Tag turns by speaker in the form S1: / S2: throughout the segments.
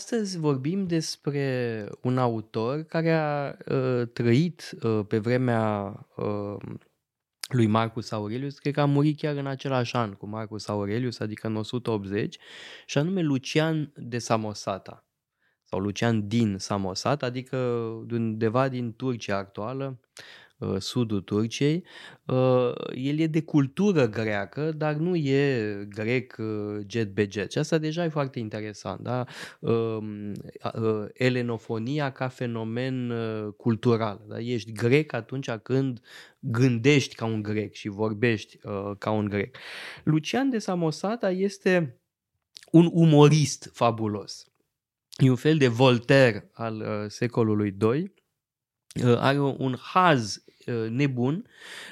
S1: astăzi vorbim despre un autor care a uh, trăit uh, pe vremea uh, lui Marcus Aurelius, cred că a murit chiar în același an cu Marcus Aurelius, adică în 180, și anume Lucian de Samosata sau Lucian din Samosat, adică undeva din Turcia actuală, Uh, sudul Turciei. Uh, el e de cultură greacă, dar nu e grec uh, jet be jet. Și asta deja e foarte interesant. Da? Um, elenofonia ca fenomen cultural. Da? Ești grec atunci când gândești ca un grec și vorbești ca un grec. Lucian de Samosata este un umorist fabulos. E un fel de Voltaire al secolului II are un haz Uh, nebun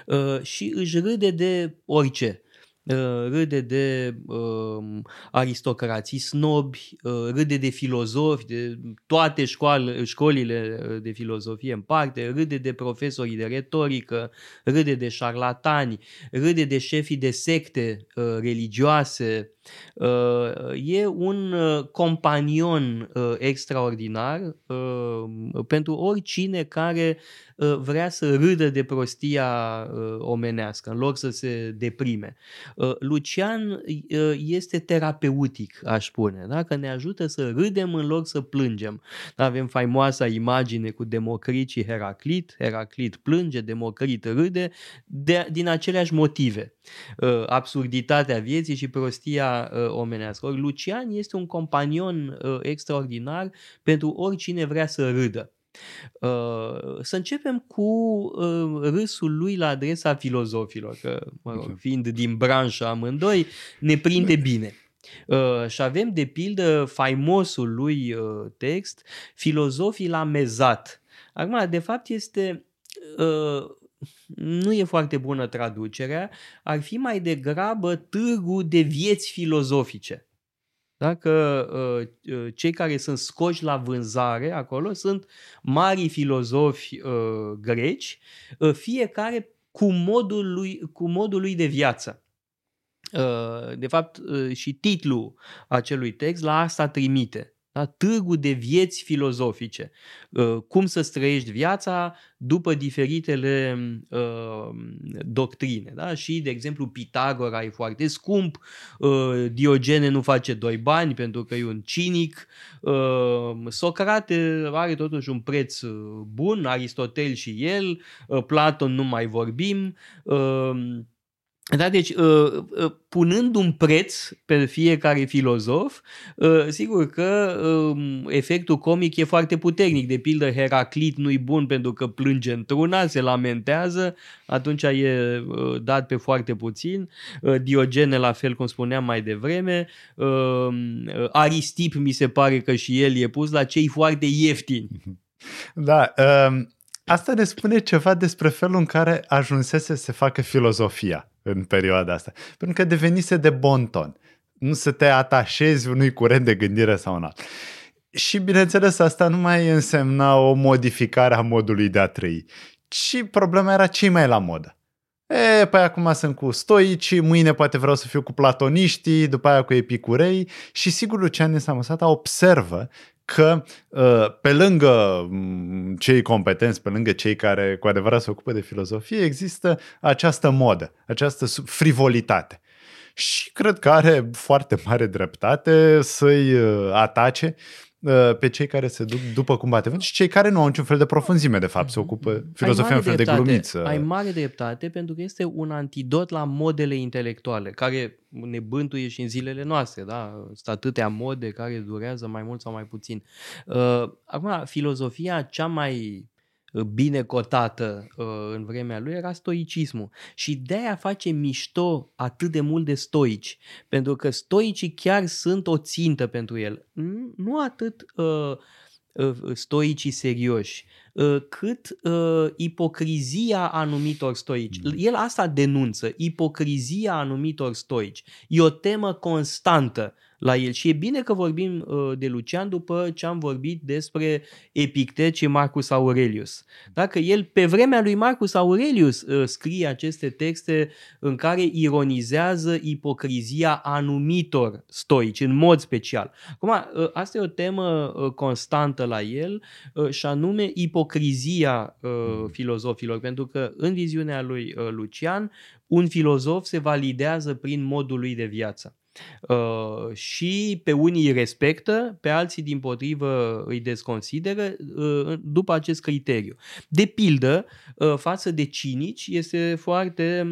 S1: uh, și își râde de orice. Uh, râde de uh, aristocrații snobi, uh, râde de filozofi, de toate școal, școlile de filozofie în parte, râde de profesorii de retorică, râde de șarlatani, râde de șefii de secte uh, religioase. Uh, e un uh, companion uh, extraordinar uh, pentru oricine care uh, vrea să râdă de prostia uh, omenească, în loc să se deprime. Uh, Lucian uh, este terapeutic, aș spune, da? că ne ajută să râdem în loc să plângem. Da? Avem faimoasa imagine cu Democrit și Heraclit, Heraclit plânge, Democrit râde, de, din aceleași motive. Uh, absurditatea vieții și prostia omenească. Ori Lucian este un companion extraordinar pentru oricine vrea să râdă. Uh, să începem cu uh, râsul lui la adresa filozofilor, că, mă rog, fiind din branșă amândoi, ne prinde bine. Uh, și avem, de pildă, faimosul lui uh, text, Filozofii la mezat. Acum, de fapt, este uh, nu e foarte bună traducerea, ar fi mai degrabă târgu de vieți filozofice. Dacă uh, uh, cei care sunt scoși la vânzare acolo sunt mari filozofi uh, greci, uh, fiecare cu modul lui, cu modul lui de viață. Uh, de fapt, uh, și titlul acelui text la asta trimite. Da? Târgul de vieți filozofice. Uh, cum să străiești viața după diferitele uh, doctrine. Da? Și, de exemplu, Pitagora e foarte scump, uh, Diogene nu face doi bani pentru că e un cinic, uh, Socrate are totuși un preț uh, bun, Aristotel și el, uh, Platon nu mai vorbim, uh, da, deci, uh, uh, punând un preț pe fiecare filozof, uh, sigur că um, efectul comic e foarte puternic. De pildă, Heraclit nu-i bun pentru că plânge într-una, se lamentează, atunci e dat pe foarte puțin. Diogene, la fel cum spuneam mai devreme. Aristip, mi se pare că și el e pus la cei foarte ieftini.
S2: Da, um... Asta ne spune ceva despre felul în care ajunsese să se facă filozofia în perioada asta. Pentru că devenise de bon ton. Nu să te atașezi unui curent de gândire sau un alt. Și bineînțeles, asta nu mai însemna o modificare a modului de a trăi, ci problema era ce mai la modă. E, păi acum sunt cu stoici, mâine poate vreau să fiu cu platoniștii, după aia cu epicurei și sigur Lucian din Samosata observă că ă, pe lângă mm, cei competenți, pe lângă cei care cu adevărat se ocupă de filozofie, există această modă, această frivolitate. Și cred că are foarte mare dreptate să-i ă, atace Uh, pe cei care se duc după cum bate vânt și cei care nu au niciun fel de profunzime, de fapt, se ocupă filozofia un fel de glumiță.
S1: Ai mare dreptate pentru că este un antidot la modele intelectuale, care ne bântuie și în zilele noastre, da? Sunt atâtea mode care durează mai mult sau mai puțin. Uh, acum, filozofia cea mai bine cotată uh, în vremea lui era stoicismul. Și de-aia face mișto atât de mult de stoici, pentru că stoicii chiar sunt o țintă pentru el. Nu atât uh, uh, stoicii serioși, uh, cât uh, ipocrizia anumitor stoici. Mm. El asta denunță, ipocrizia anumitor stoici. E o temă constantă la el. Și e bine că vorbim uh, de Lucian după ce am vorbit despre Epictet și Marcus Aurelius. Dacă el, pe vremea lui Marcus Aurelius, uh, scrie aceste texte în care ironizează ipocrizia anumitor stoici, în mod special. Acum, uh, asta e o temă constantă la el și anume ipocrizia filozofilor, pentru că în viziunea lui Lucian, un filozof se validează prin modul lui de viață. Uh, și pe unii îi respectă, pe alții din potrivă îi desconsideră uh, după acest criteriu. De pildă, uh, față de cinici, este foarte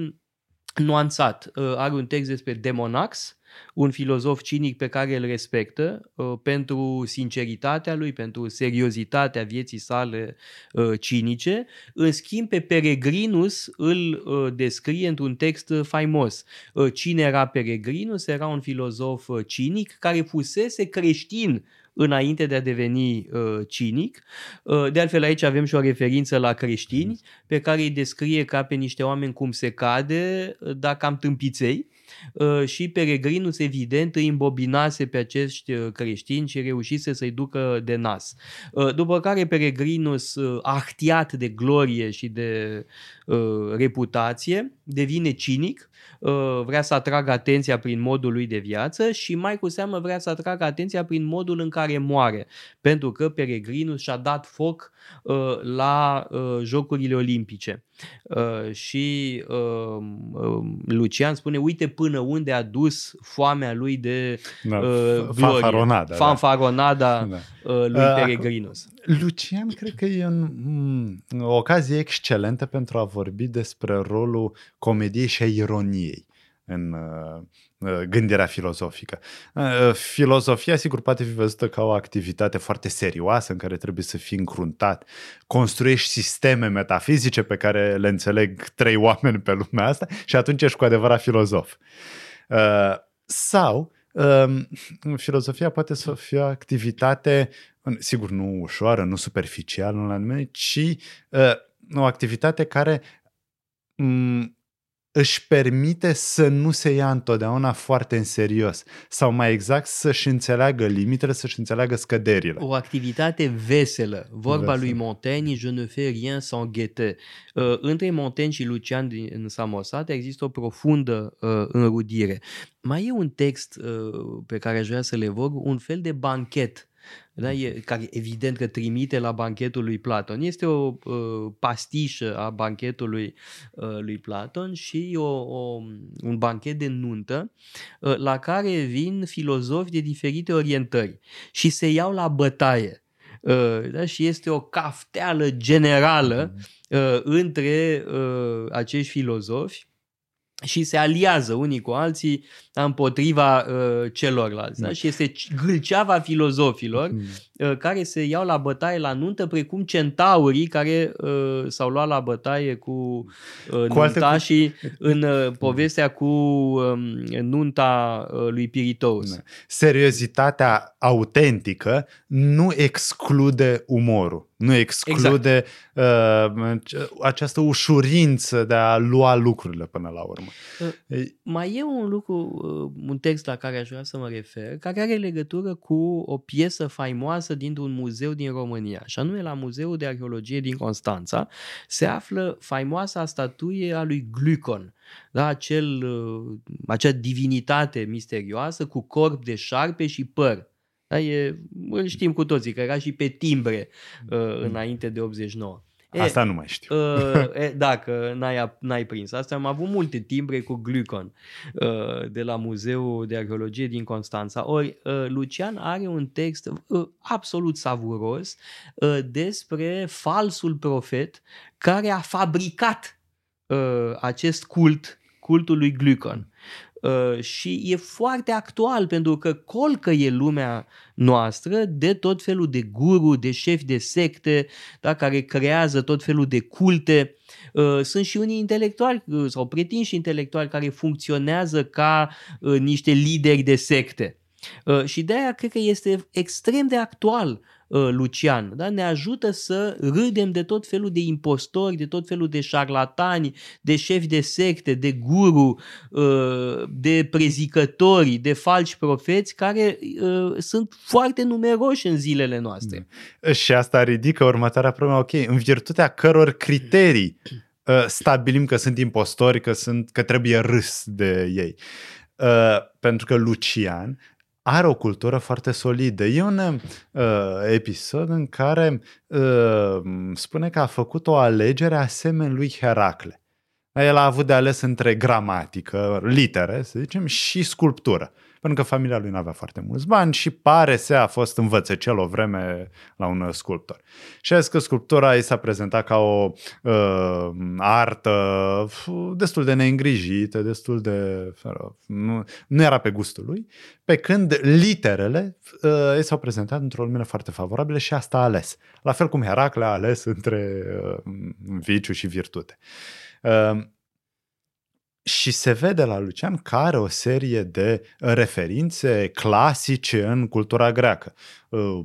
S1: nuanțat. Uh, are un text despre Demonax, un filozof cinic pe care îl respectă uh, pentru sinceritatea lui, pentru seriozitatea vieții sale uh, cinice. În schimb, pe Peregrinus îl uh, descrie într-un text faimos. Uh, cine era Peregrinus? Era un filozof uh, cinic care fusese creștin înainte de a deveni uh, cinic. Uh, de altfel aici avem și o referință la creștini pe care îi descrie ca pe niște oameni cum se cade, uh, dar cam tâmpiței. Uh, și Peregrinus evident îi îmbobinase pe acești uh, creștini și reușise să-i ducă de nas. Uh, după care Peregrinus, ahtiat de glorie și de reputație, devine cinic, vrea să atragă atenția prin modul lui de viață și mai cu seamă vrea să atragă atenția prin modul în care moare, pentru că Peregrinus și-a dat foc la Jocurile Olimpice. Uh, și uh, uh, Lucian spune, uite până unde a dus foamea lui de da, uh,
S2: fanfaronada,
S1: fanfaronada da. uh, lui uh, Peregrinus.
S2: Lucian cred că e un, mm, o ocazie excelentă pentru a vorbi despre rolul comediei și a ironiei în uh, uh, gândirea filozofică. Uh, filozofia, sigur, poate fi văzută ca o activitate foarte serioasă în care trebuie să fii încruntat. Construiești sisteme metafizice pe care le înțeleg trei oameni pe lumea asta și atunci ești cu adevărat filozof. Sau um, filozofia poate să fie o activitate, sigur, nu ușoară, nu superficială, nu la ci o activitate care mm, își permite să nu se ia întotdeauna foarte în serios sau mai exact să-și înțeleagă limitele, să-și înțeleagă scăderile.
S1: O activitate veselă. Vorba Vesel. lui Montaigne, je ne fais rien sans guetter. Uh, între Montaigne și Lucian din Samosate există o profundă uh, înrudire. Mai e un text uh, pe care aș vrea să le evoc, un fel de banchet da? E, care evident că trimite la banchetul lui Platon. Este o uh, pastișă a banchetului uh, lui Platon și o, o, un banchet de nuntă uh, la care vin filozofi de diferite orientări și se iau la bătaie. Uh, da? Și este o cafteală generală mhm. uh, între uh, acești filozofi și se aliază unii cu alții împotriva uh, celorlalți. Da? Și este gâlceava filozofilor mm. uh, care se iau la bătaie la nuntă, precum centaurii care uh, s-au luat la bătaie cu, uh, cu nunta și în uh, povestea cu uh, nunta uh, lui Piritous. Da.
S2: Seriozitatea autentică nu exclude umorul. Nu exclude exact. uh, această ușurință de a lua lucrurile până la urmă.
S1: Uh, mai e un lucru Uh, un text la care aș vrea să mă refer, care are legătură cu o piesă faimoasă dintr-un muzeu din România, și anume la Muzeul de Arheologie din Constanța, se află faimoasa statuie a lui Glucon, da? Acel, uh, acea divinitate misterioasă cu corp de șarpe și păr. Da? E, îl știm cu toții, că era și pe timbre uh, înainte de 89.
S2: E, Asta nu mai știu.
S1: Uh, e, dacă n-ai, n-ai prins. Asta am avut multe timbre cu glucon uh, de la Muzeul de Arheologie din Constanța. Ori uh, Lucian are un text uh, absolut savuros uh, despre falsul profet care a fabricat uh, acest cult, cultul lui Glucon. Uh, și e foarte actual pentru că colcă e lumea noastră de tot felul de guru, de șefi de secte, da, care creează tot felul de culte. Uh, sunt și unii intelectuali uh, sau pretinși intelectuali care funcționează ca niște lideri de secte. Și de aia cred că este extrem de actual uh, Lucian, da? ne ajută să râdem de tot felul de impostori, de tot felul de șarlatani, de șefi de secte, de guru, uh, de prezicători, de falși profeți, care uh, sunt foarte numeroși în zilele noastre.
S2: Și asta ridică următoarea problemă, ok, în virtutea căror criterii uh, stabilim că sunt impostori, că, sunt, că trebuie râs de ei. Uh, pentru că Lucian are o cultură foarte solidă. E un uh, episod în care uh, spune că a făcut o alegere asemenea lui Heracle. El a avut de ales între gramatică, litere, să zicem, și sculptură. Pentru că familia lui nu avea foarte mulți bani și pare să a fost învățăcel o vreme la un sculptor. Și a zis că sculptura i s-a prezentat ca o uh, artă destul de neîngrijită, destul de... Nu, nu era pe gustul lui, pe când literele uh, i s-au prezentat într-o lumină foarte favorabilă și asta a ales. La fel cum Heracle a ales între uh, viciu și virtute. Uh, și se vede la Lucian că are o serie de referințe clasice în cultura greacă. Uh,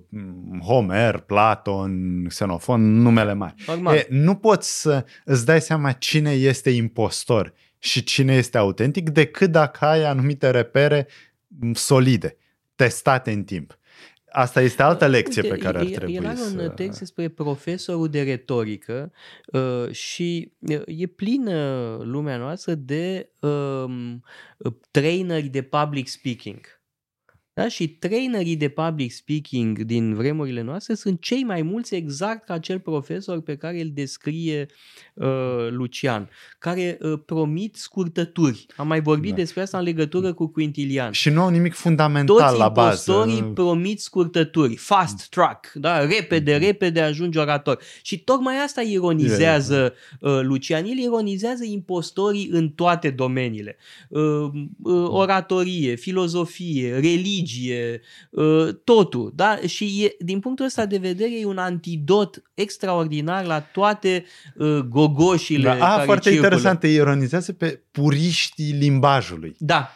S2: Homer, Platon, Xenofon, numele mari. E, nu poți să îți dai seama cine este impostor și cine este autentic decât dacă ai anumite repere solide, testate în timp. Asta este altă lecție Uite, pe care ar trebui
S1: el are
S2: să...
S1: un text despre profesorul de retorică uh, și uh, e plină lumea noastră de uh, traineri de public speaking. Da? Și trainerii de public speaking din vremurile noastre sunt cei mai mulți exact ca acel profesor pe care îl descrie uh, Lucian, care uh, promit scurtături. Am mai vorbit da. despre asta în legătură cu Quintilian.
S2: Și nu au nimic fundamental
S1: Toți
S2: la bază.
S1: Toți promit scurtături, fast track, da? repede, mm-hmm. repede ajungi orator. Și tocmai asta ironizează uh, Lucian. El ironizează impostorii în toate domeniile. Uh, uh, oratorie, filozofie, religie, religie, ă, totul. Da? Și e, din punctul ăsta de vedere e un antidot extraordinar la toate ă, gogoșile da, a,
S2: care foarte
S1: circulă.
S2: interesant, ironizează pe puriștii limbajului.
S1: Da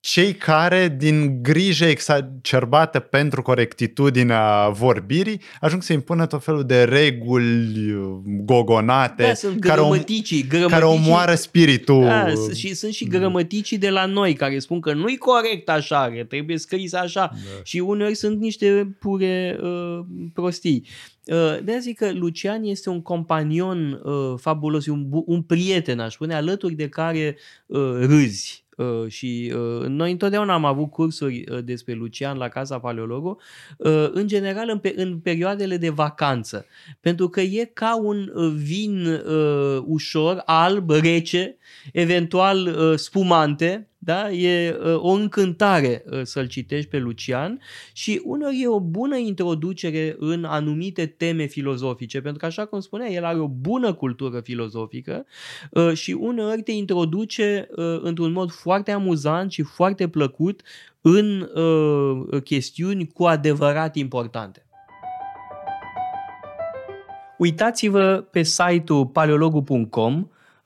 S2: cei care, din grijă exacerbată pentru corectitudinea vorbirii, ajung să impună tot felul de reguli gogonate
S1: da, sunt care, grămăticii, grămăticii,
S2: care omoară spiritul.
S1: Da, și sunt și grămăticii de la noi care spun că nu-i corect așa, că trebuie scris așa. Da. Și uneori sunt niște pure uh, prostii. Uh, de zic că Lucian este un companion uh, fabulos, un, un prieten, aș spune, alături de care uh, râzi Uh, și uh, noi întotdeauna am avut cursuri uh, despre Lucian la Casa Paleologo, uh, în general în, pe, în perioadele de vacanță, pentru că e ca un uh, vin uh, ușor, alb, rece, eventual uh, spumante, da? E uh, o încântare uh, să-l citești pe Lucian și uneori e o bună introducere în anumite teme filozofice, pentru că așa cum spunea, el are o bună cultură filozofică uh, și uneori te introduce într-un mod foarte amuzant și foarte plăcut în chestiuni cu adevărat importante. Uitați-vă pe site-ul paleologu.com